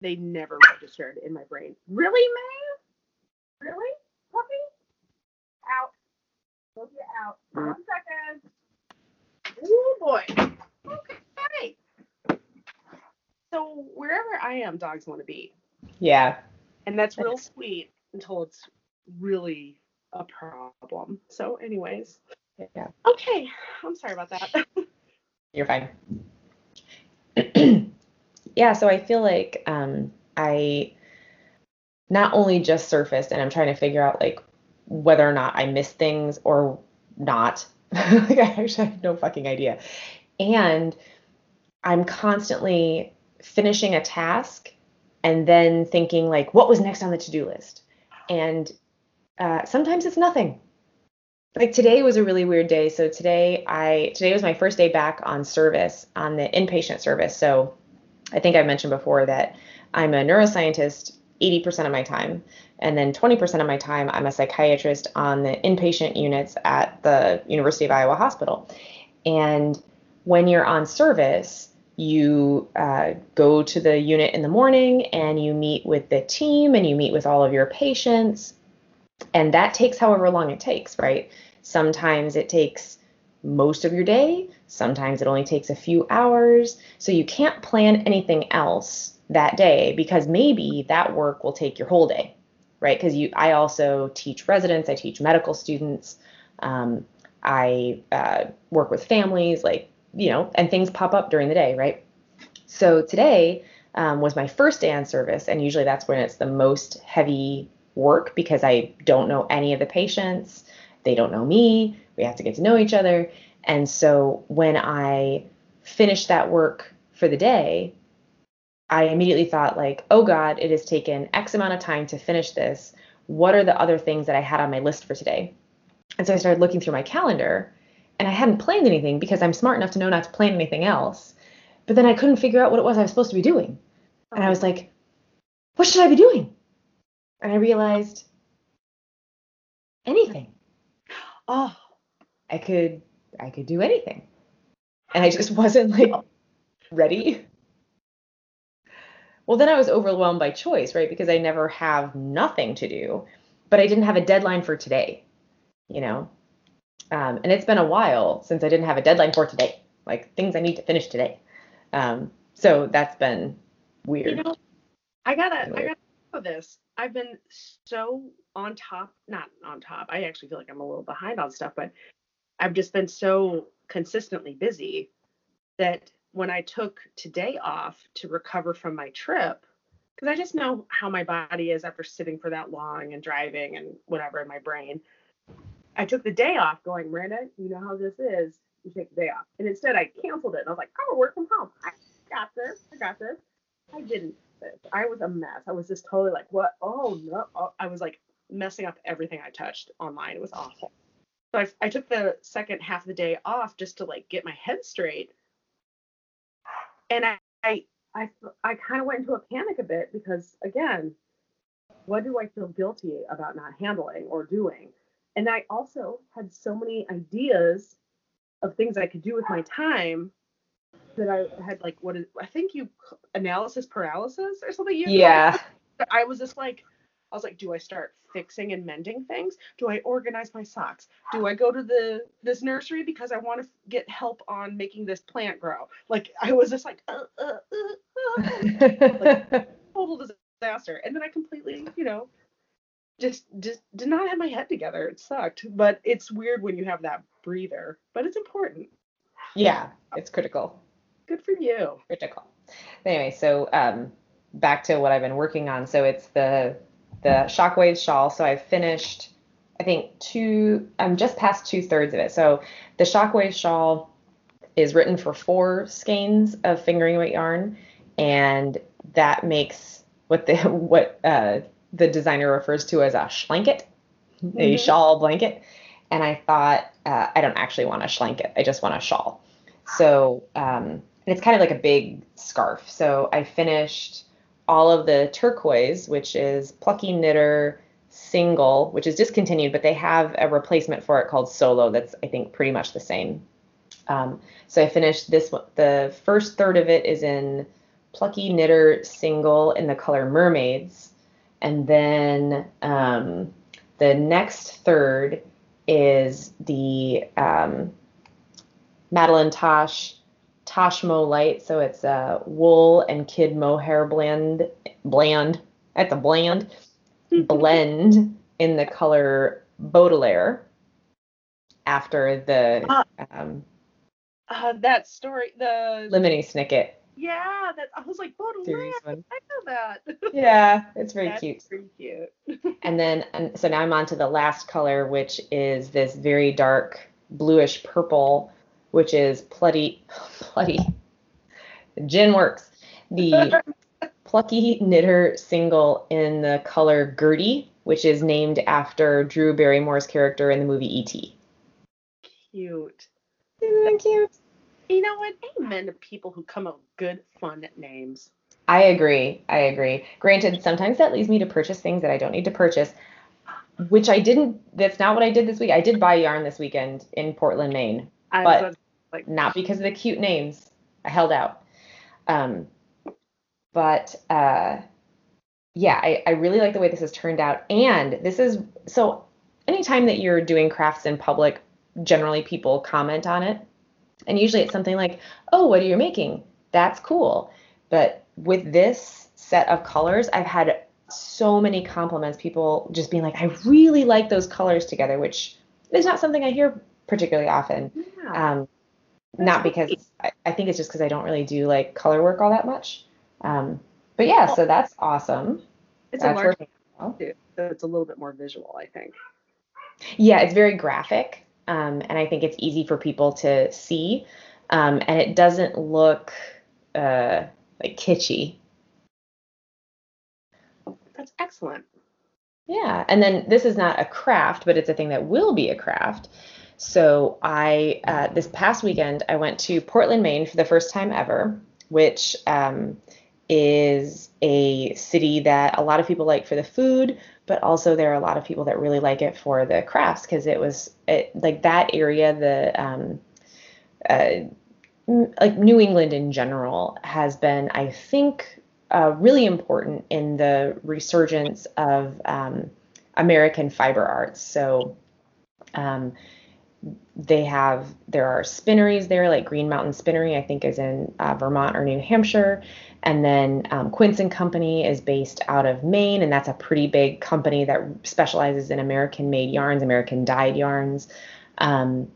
They never registered in my brain. Really, man? Really? Puppy? Out. You out. One second. Oh boy. So wherever I am, dogs want to be. Yeah. And that's real sweet until it's really a problem. So, anyways. Yeah. Okay. I'm sorry about that. (laughs) You're fine. (clears throat) yeah. So I feel like um, I not only just surfaced and I'm trying to figure out like whether or not I missed things or not. (laughs) like I actually have no fucking idea. And I'm constantly finishing a task and then thinking like what was next on the to-do list? And uh, sometimes it's nothing. Like today was a really weird day. So today i today was my first day back on service on the inpatient service. So i think i've mentioned before that i'm a neuroscientist 80% of my time and then 20% of my time i'm a psychiatrist on the inpatient units at the university of iowa hospital. And when you're on service you uh, go to the unit in the morning and you meet with the team and you meet with all of your patients. And that takes however long it takes, right? Sometimes it takes most of your day, sometimes it only takes a few hours. So you can't plan anything else that day because maybe that work will take your whole day, right? Because you, I also teach residents, I teach medical students, um, I uh, work with families, like you know, and things pop up during the day, right? So today um, was my first day on service, and usually that's when it's the most heavy work because I don't know any of the patients. They don't know me. We have to get to know each other. And so when I finished that work for the day, I immediately thought like, oh God, it has taken X amount of time to finish this. What are the other things that I had on my list for today? And so I started looking through my calendar and I hadn't planned anything because I'm smart enough to know not to plan anything else. But then I couldn't figure out what it was I was supposed to be doing. And I was like, what should I be doing? And I realized anything. Oh, I could I could do anything. And I just (laughs) wasn't like ready. Well, then I was overwhelmed by choice, right? Because I never have nothing to do, but I didn't have a deadline for today, you know? Um, and it's been a while since I didn't have a deadline for today, like things I need to finish today. Um, so that's been weird. You know, I gotta. I gotta know this. I've been so on top, not on top. I actually feel like I'm a little behind on stuff, but I've just been so consistently busy that when I took today off to recover from my trip, because I just know how my body is after sitting for that long and driving and whatever in my brain. I took the day off going, Miranda, you know how this is. You take the day off. And instead I canceled it and I was like, I'm gonna work from home. I got this. I got this. I didn't. I was a mess. I was just totally like, what? Oh no. Oh, I was like messing up everything I touched online. It was awful. So I, I took the second half of the day off just to like get my head straight. And I, I, I, I kind of went into a panic a bit because again, what do I feel guilty about not handling or doing? And I also had so many ideas of things I could do with my time that I had like what is I think you analysis paralysis or something. You yeah. (laughs) I was just like I was like, do I start fixing and mending things? Do I organize my socks? Do I go to the this nursery because I want to get help on making this plant grow? Like I was just like, uh, uh, uh, uh. (laughs) like, total disaster. And then I completely, you know, just just did not have my head together. It sucked, but it's weird when you have that breather, but it's important. Yeah, it's critical. Good for you. Critical. Anyway, so um, back to what I've been working on. So it's the the Shockwave shawl. So I've finished, I think two. I'm just past two thirds of it. So the Shockwave shawl is written for four skeins of fingering weight yarn, and that makes what the (laughs) what uh, the designer refers to as a schlanket, mm-hmm. a shawl blanket. And I thought uh, I don't actually want a schlanket. I just want a shawl. So um, it's kind of like a big scarf. So I finished all of the turquoise, which is Plucky Knitter single, which is discontinued, but they have a replacement for it called Solo that's I think pretty much the same. Um, so I finished this one. The first third of it is in Plucky Knitter single in the color Mermaids, and then um, the next third is the um, Madeline Tosh Toshmo Light. So it's a wool and kid mohair blend, bland. at the bland (laughs) blend in the color Baudelaire. After the uh, um, uh, that story, the Lemony Snicket. Yeah, that I was like Baudelaire. I know that. (laughs) yeah, it's very That's cute. Pretty cute. (laughs) and then, and so now I'm on to the last color, which is this very dark bluish purple which is Plutty, (laughs) Plutty. Gin works. The Plucky Knitter single in the color Gertie, which is named after Drew Barrymore's character in the movie E.T. Cute. Isn't that cute? You know what? Amen to people who come up with good, fun names. I agree. I agree. Granted, sometimes that leads me to purchase things that I don't need to purchase, which I didn't. That's not what I did this week. I did buy yarn this weekend in Portland, Maine, I but like not because of the cute names. I held out. Um, but uh, yeah, I, I really like the way this has turned out. And this is so anytime that you're doing crafts in public, generally people comment on it. And usually it's something like, oh, what are you making? That's cool. But with this set of colors, I've had so many compliments, people just being like, I really like those colors together, which is not something I hear particularly often. Yeah. Um, not because I, I, think it's just because I don't really do like color work all that much. Um, but yeah, so that's awesome. It's that's a large well. so it's a little bit more visual, I think. Yeah, it's very graphic, um, and I think it's easy for people to see, um, and it doesn't look uh, like kitschy. That's excellent. Yeah, and then this is not a craft, but it's a thing that will be a craft. So I uh, this past weekend I went to Portland, Maine for the first time ever, which um, is a city that a lot of people like for the food, but also there are a lot of people that really like it for the crafts because it was it, like that area the um, uh, like New England in general has been I think uh, really important in the resurgence of um, American fiber arts. So um, they have there are spinneries there like green mountain spinnery i think is in uh, vermont or new hampshire. And then um, quince and company is based out of maine and that's a pretty big company that specializes in american made yarns american dyed yarns. Um,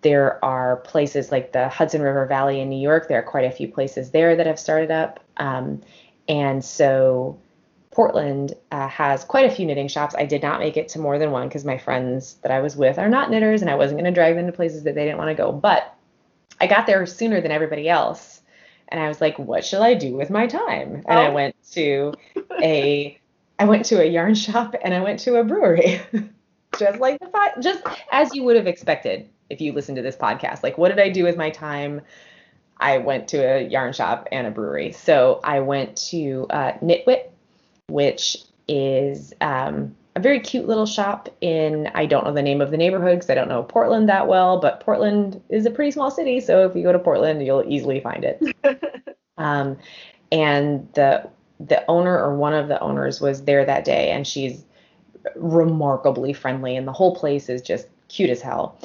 there are places like the hudson river valley in new york. There are quite a few places there that have started up. Um, and so Portland uh, has quite a few knitting shops. I did not make it to more than one because my friends that I was with are not knitters and I wasn't going to drag them to places that they didn't want to go. But I got there sooner than everybody else. And I was like, what shall I do with my time? And oh. I went to a I went to a yarn shop and I went to a brewery. (laughs) just like the just as you would have expected if you listened to this podcast. Like, what did I do with my time? I went to a yarn shop and a brewery. So I went to uh, Knitwit which is um, a very cute little shop in I don't know the name of the neighborhood because I don't know Portland that well, but Portland is a pretty small city, so if you go to Portland, you'll easily find it. (laughs) um, and the the owner or one of the owners was there that day, and she's remarkably friendly, and the whole place is just cute as hell.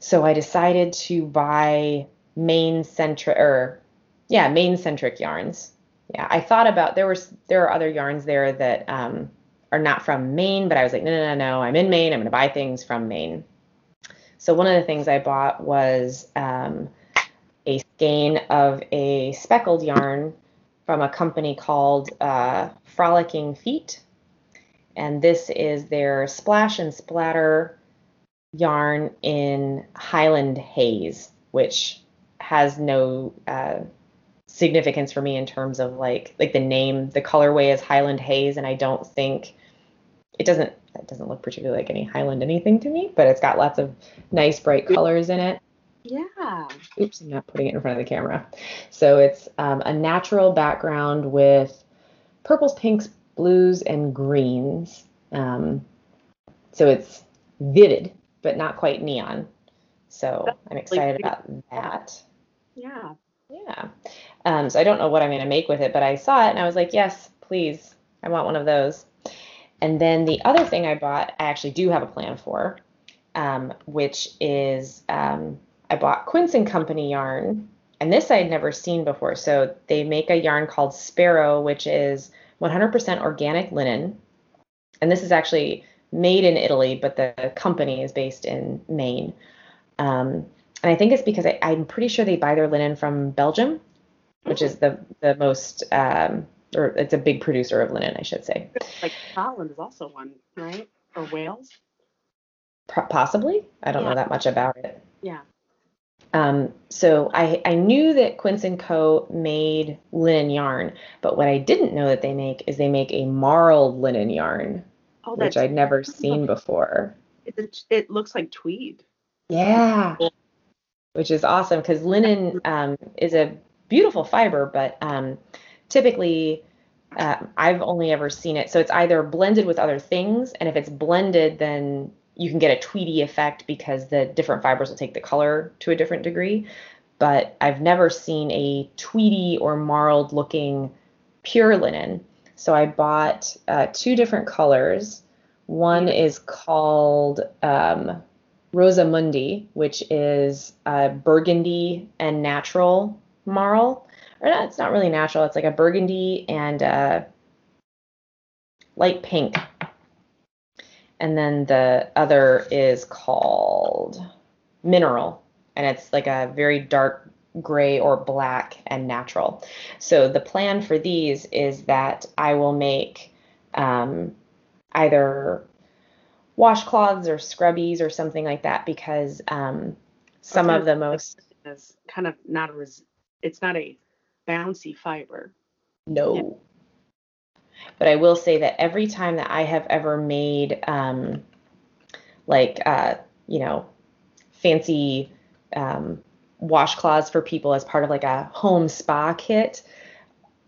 So I decided to buy Maine centric or yeah Maine centric yarns yeah, I thought about there was there are other yarns there that um, are not from Maine, but I was like, no, no, no, no, I'm in Maine. I'm going to buy things from Maine. So one of the things I bought was um, a skein of a speckled yarn from a company called uh, Frolicking Feet, and this is their Splash and Splatter yarn in Highland Haze, which has no uh, significance for me in terms of like like the name. The colorway is Highland Haze, and I don't think it doesn't that doesn't look particularly like any Highland anything to me, but it's got lots of nice bright colors in it. Yeah. Oops, I'm not putting it in front of the camera. So it's um, a natural background with purples, pinks, blues, and greens. Um, so it's vivid, but not quite neon. So I'm excited about that. Yeah. Yeah. Um, so I don't know what I'm going to make with it, but I saw it and I was like, yes, please. I want one of those. And then the other thing I bought, I actually do have a plan for, um, which is um, I bought Quince and Company yarn. And this I had never seen before. So they make a yarn called Sparrow, which is 100% organic linen. And this is actually made in Italy, but the company is based in Maine. Um, and I think it's because I, am pretty sure they buy their linen from Belgium, which is the the most, um, or it's a big producer of linen, I should say. Like Scotland is also one, right? Or Wales? Possibly. I don't yeah. know that much about it. Yeah. Um, so I, I knew that Quince and Co. made linen yarn, but what I didn't know that they make is they make a marled linen yarn, oh, which I'd never (laughs) seen before. It, it looks like tweed. Yeah, which is awesome because linen (laughs) um, is a beautiful fiber, but um, typically uh, I've only ever seen it. So it's either blended with other things, and if it's blended, then you can get a tweedy effect because the different fibers will take the color to a different degree. But I've never seen a tweedy or marled looking pure linen. So I bought uh, two different colors. One is called um, Rosamundi, which is a burgundy and natural marl. Or not, it's not really natural. It's like a burgundy and a light pink and then the other is called Mineral, and it's like a very dark gray or black and natural. So the plan for these is that I will make um, either washcloths or scrubbies or something like that because um, some of the most is kind of not a res- it's not a bouncy fiber. No. Yeah. But I will say that every time that I have ever made um, like uh, you know fancy um, washcloths for people as part of like a home spa kit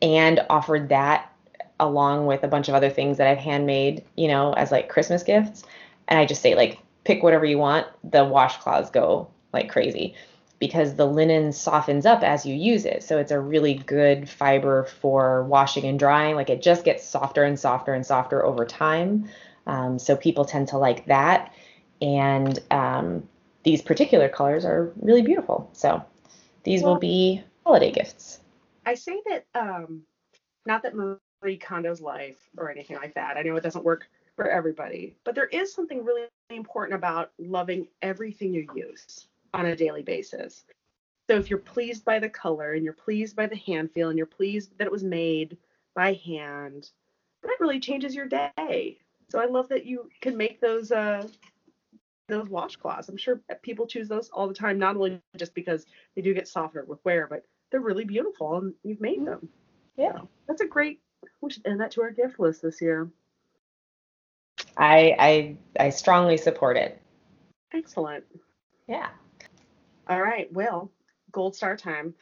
and offered that along with a bunch of other things that I've handmade, you know, as like Christmas gifts. And I just say like pick whatever you want. The washcloths go like crazy because the linen softens up as you use it. So it's a really good fiber for washing and drying. Like it just gets softer and softer and softer over time. Um, so people tend to like that. And um, these particular colors are really beautiful. So these well, will be holiday gifts. I say that, um, not that Marie Kondo's life or anything like that. I know it doesn't work for everybody, but there is something really important about loving everything you use on a daily basis. So if you're pleased by the color and you're pleased by the hand feel and you're pleased that it was made by hand, that really changes your day. So I love that you can make those uh, those washcloths. I'm sure people choose those all the time, not only just because they do get softer with wear, but they're really beautiful and you've made them. Yeah, so that's a great. We should add that to our gift list this year. I I I strongly support it. Excellent. Yeah. All right. Well, gold star time.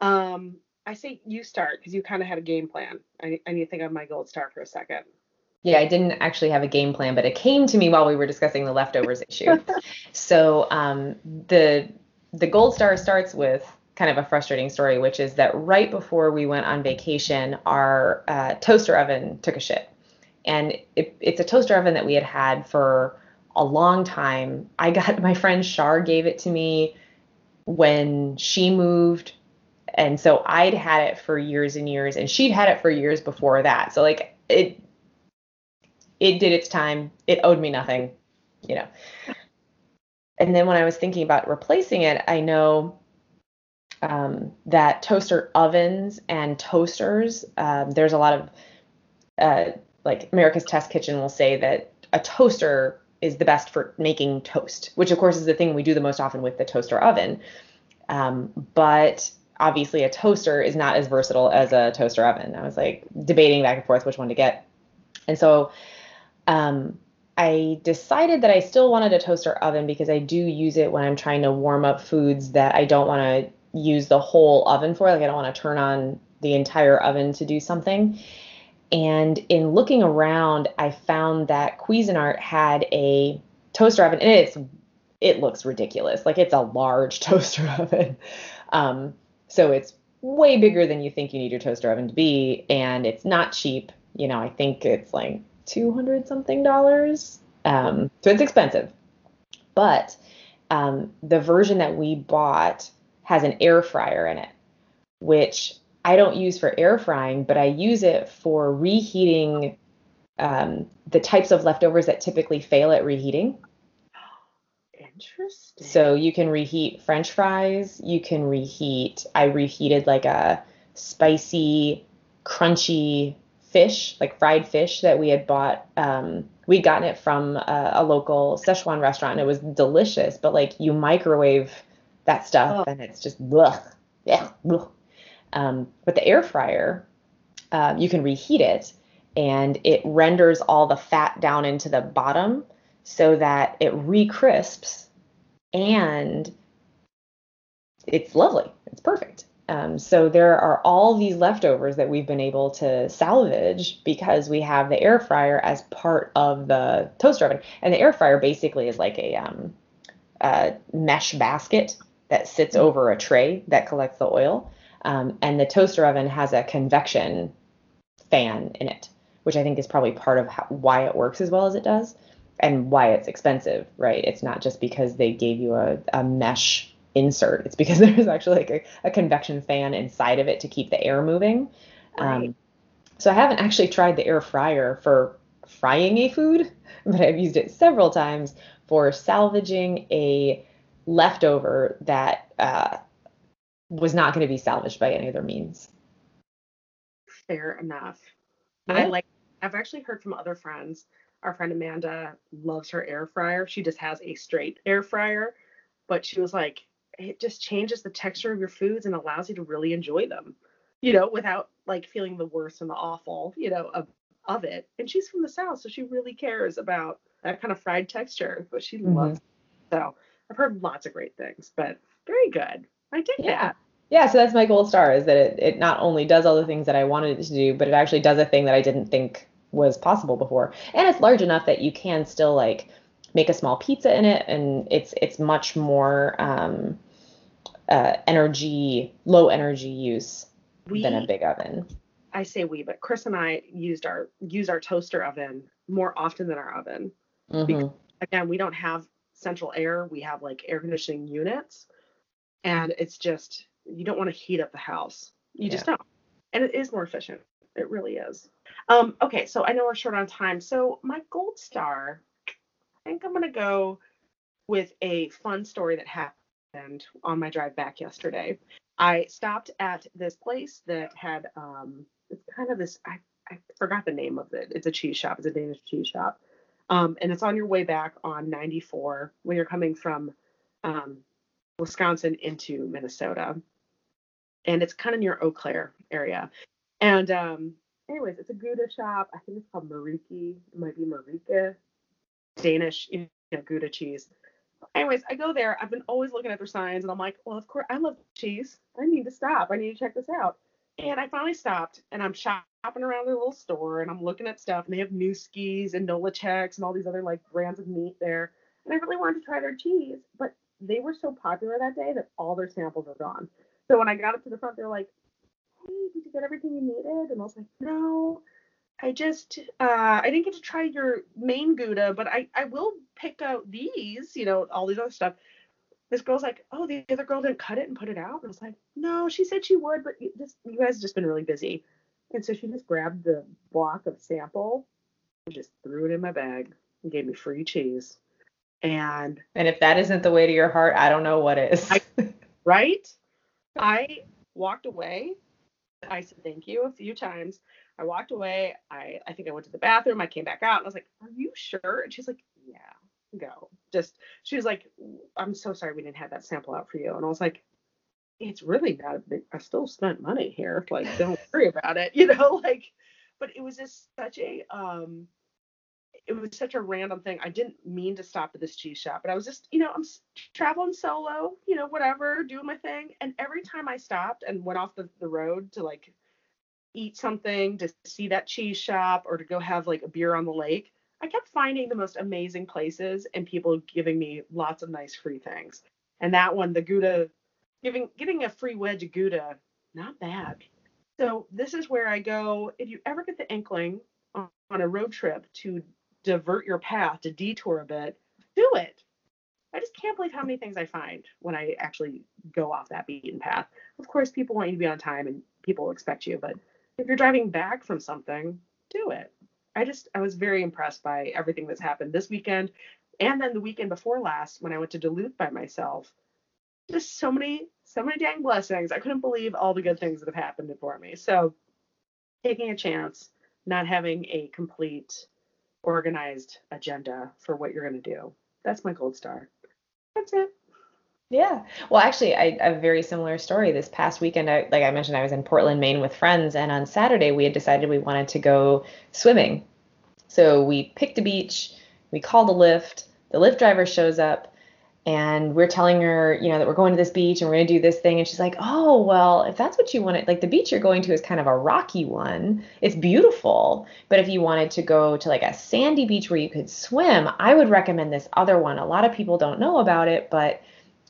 Um, I say you start because you kind of had a game plan. I, I need to think of my gold star for a second. Yeah, I didn't actually have a game plan, but it came to me while we were discussing the leftovers (laughs) issue. so um, the the gold star starts with kind of a frustrating story, which is that right before we went on vacation, our uh, toaster oven took a shit, and it, it's a toaster oven that we had had for a long time. I got (laughs) my friend Shar gave it to me when she moved and so I'd had it for years and years and she'd had it for years before that. So like it it did its time. It owed me nothing, you know. And then when I was thinking about replacing it, I know um, that toaster ovens and toasters, um, there's a lot of uh, like America's Test Kitchen will say that a toaster is the best for making toast, which of course is the thing we do the most often with the toaster oven. Um, but obviously, a toaster is not as versatile as a toaster oven. I was like debating back and forth which one to get. And so um, I decided that I still wanted a toaster oven because I do use it when I'm trying to warm up foods that I don't want to use the whole oven for. Like, I don't want to turn on the entire oven to do something. And in looking around, I found that Cuisinart had a toaster oven, and it's it looks ridiculous. Like it's a large (laughs) toaster oven. Um, so it's way bigger than you think you need your toaster oven to be, and it's not cheap. You know, I think it's like two hundred something dollars. Um, so it's expensive. But um, the version that we bought has an air fryer in it, which I don't use for air frying, but I use it for reheating um, the types of leftovers that typically fail at reheating. Interesting. So you can reheat French fries. You can reheat. I reheated like a spicy, crunchy fish, like fried fish that we had bought. Um, we'd gotten it from a, a, local Szechuan restaurant, and it was delicious. But like you microwave that stuff, oh. and it's just blech, yeah, blech. Um, but the air fryer, um, you can reheat it and it renders all the fat down into the bottom so that it recrisps and it's lovely. It's perfect. Um, so there are all these leftovers that we've been able to salvage because we have the air fryer as part of the toaster oven. And the air fryer basically is like a, um, a mesh basket that sits over a tray that collects the oil. Um, and the toaster oven has a convection fan in it, which I think is probably part of how, why it works as well as it does and why it's expensive, right? It's not just because they gave you a, a mesh insert. It's because (laughs) there's actually like a, a, convection fan inside of it to keep the air moving. Right. Um, so I haven't actually tried the air fryer for frying a food, (laughs) but I've used it several times for salvaging a leftover that uh, was not going to be salvaged by any other means. Fair enough. Yeah. I like. I've actually heard from other friends. Our friend Amanda loves her air fryer. She just has a straight air fryer, but she was like, it just changes the texture of your foods and allows you to really enjoy them, you know, without like feeling the worst and the awful, you know, of of it. And she's from the south, so she really cares about that kind of fried texture, but she mm-hmm. loves. It. So I've heard lots of great things, but very good. I did yeah. that. Yeah, so that's my gold star is that it, it not only does all the things that I wanted it to do, but it actually does a thing that I didn't think was possible before. And it's large enough that you can still like make a small pizza in it and it's it's much more um, uh, energy, low energy use we, than a big oven. I say we, but Chris and I used our use our toaster oven more often than our oven. Mm-hmm. Because, again, we don't have central air. We have like air conditioning units and it's just you don't want to heat up the house. You yeah. just don't. And it is more efficient. It really is. Um, okay, so I know we're short on time. So my gold star, I think I'm gonna go with a fun story that happened on my drive back yesterday. I stopped at this place that had um, it's kind of this I, I forgot the name of it. It's a cheese shop. It's a Danish cheese shop. Um, and it's on your way back on 94 when you're coming from um, Wisconsin into Minnesota. And it's kind of near Eau Claire area. And um, anyways, it's a Gouda shop. I think it's called Mariki. It might be Marika. Danish, you know, Gouda cheese. Anyways, I go there. I've been always looking at their signs, and I'm like, well, of course, I love cheese. I need to stop. I need to check this out. And I finally stopped, and I'm shopping around their little store, and I'm looking at stuff, and they have Nueske's and Chex and all these other like brands of meat there. And I really wanted to try their cheese, but they were so popular that day that all their samples were gone. So when I got up to the front, they're like, "Hey, did you get everything you needed?" And I was like, "No, I just uh, I didn't get to try your main Gouda, but I I will pick out these, you know, all these other stuff." This girl's like, "Oh, the other girl didn't cut it and put it out." And I was like, "No, she said she would, but just you guys just been really busy." And so she just grabbed the block of sample and just threw it in my bag and gave me free cheese. And and if that isn't the way to your heart, I don't know what is. I, (laughs) right? I walked away I said thank you a few times. I walked away. I I think I went to the bathroom. I came back out and I was like, "Are you sure?" And she's like, "Yeah, go." Just she was like, "I'm so sorry we didn't have that sample out for you." And I was like, "It's really not a big. I still spent money here. Like, don't worry about it. (laughs) You know, like." But it was just such a um it was such a random thing. I didn't mean to stop at this cheese shop, but I was just, you know, I'm traveling solo, you know, whatever, doing my thing. And every time I stopped and went off the, the road to like eat something, to see that cheese shop, or to go have like a beer on the lake, I kept finding the most amazing places and people giving me lots of nice free things. And that one, the Gouda, giving getting a free wedge of Gouda, not bad. So this is where I go. If you ever get the inkling on, on a road trip to divert your path, to detour a bit, do it. I just can't believe how many things I find when I actually go off that beaten path. Of course, people want you to be on time and people expect you, but if you're driving back from something, do it. I just I was very impressed by everything that's happened this weekend and then the weekend before last when I went to Duluth by myself. Just so many so many dang blessings. I couldn't believe all the good things that have happened for me. So taking a chance, not having a complete organized agenda for what you're going to do. That's my gold star. That's it. Yeah. Well, actually, I a very similar story. This past weekend, I, like I mentioned, I was in Portland, Maine with friends, and on Saturday we had decided we wanted to go swimming. So we picked a beach, we called a Lyft, The Lyft driver shows up, and we're telling her, you know, that we're going to this beach and we're going to do this thing. And she's like, oh, well, if that's what you wanted, like the beach you're going to is kind of a rocky one. It's beautiful. But if you wanted to go to like a sandy beach where you could swim, I would recommend this other one. A lot of people don't know about it, but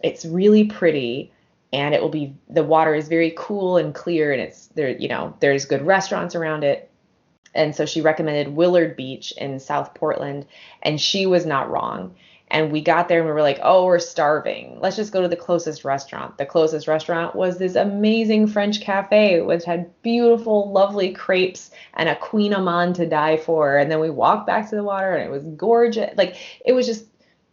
it's really pretty and it will be, the water is very cool and clear and it's there, you know, there's good restaurants around it. And so she recommended Willard Beach in South Portland, and she was not wrong and we got there and we were like, oh, we're starving. Let's just go to the closest restaurant. The closest restaurant was this amazing French cafe, which had beautiful, lovely crepes and a kouign-amann to die for. And then we walked back to the water and it was gorgeous. Like, it was just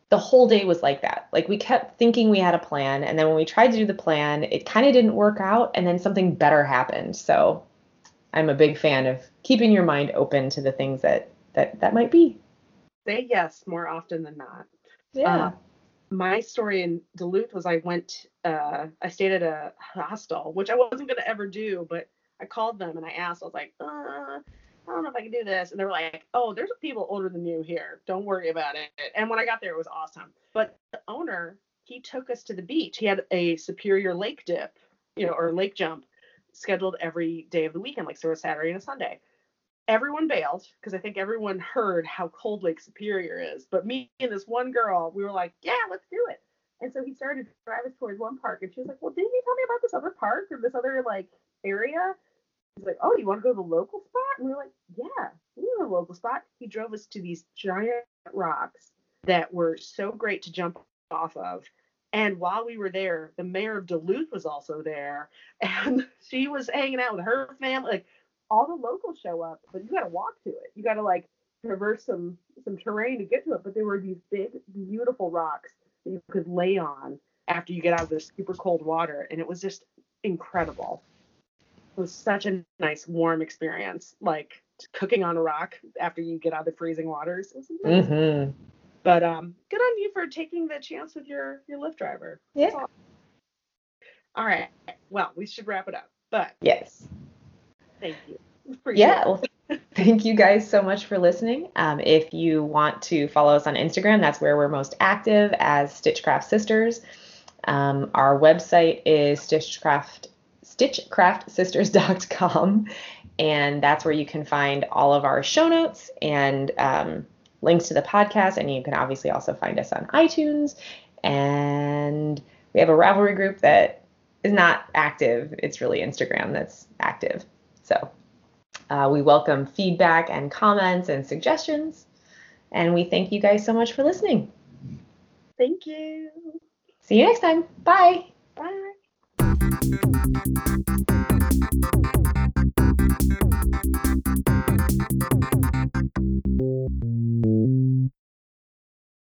the whole day was like that. Like, we kept thinking we had a plan. And then when we tried to do the plan, it kind of didn't work out. And then something better happened. So I'm a big fan of keeping your mind open to the things that that, that might be. Say yes more often than not. Yeah. Uh, my story in Duluth was I went, uh, I stayed at a hostel, which I wasn't going to ever do, but I called them and I asked, I was like, uh, I don't know if I can do this. And they were like, oh, there's people older than you here. Don't worry about it. And when I got there, it was awesome. But the owner, he took us to the beach. He had a Superior Lake dip, you know, or lake jump scheduled every day of the weekend, like so a Saturday and a Sunday everyone bailed because I think everyone heard how cold Lake Superior is. But me and this one girl, we were like, yeah, let's do it. And so he started to drive us towards one park, and she was like, well, didn't you tell me about this other park or this other like area? He's like, oh, you want to go to the local spot? And we are like, yeah, we know the local spot. He drove us to these giant rocks that were so great to jump off of. And while we were there, the mayor of Duluth was also there, (laughs) and she was hanging out with her family. Like all the locals show up, but you got to walk to it. You got to like traverse some some terrain to get to it. But there were these big, beautiful rocks that you could lay on after you get out of the super cold water, and it was just incredible. It was such a nice, warm experience, like cooking on a rock after you get out of the freezing waters. Mm-hmm. But um, good on you for taking the chance with your your Lyft driver. Yeah. All right. Well, we should wrap it up. But yes. Thank you. Yeah, well, thank you guys so much for listening. Um, if you want to follow us on Instagram, that's where we're most active as Stitchcraft Sisters. Um, our website is stitchcraft stitchcraftsisters.com, and that's where you can find all of our show notes and um, links to the podcast. And you can obviously also find us on iTunes. And we have a Ravelry group that is not active. It's really Instagram that's active. So uh, we welcome feedback and comments and suggestions. And we thank you guys so much for listening. Thank you. See you next time. Bye. Bye.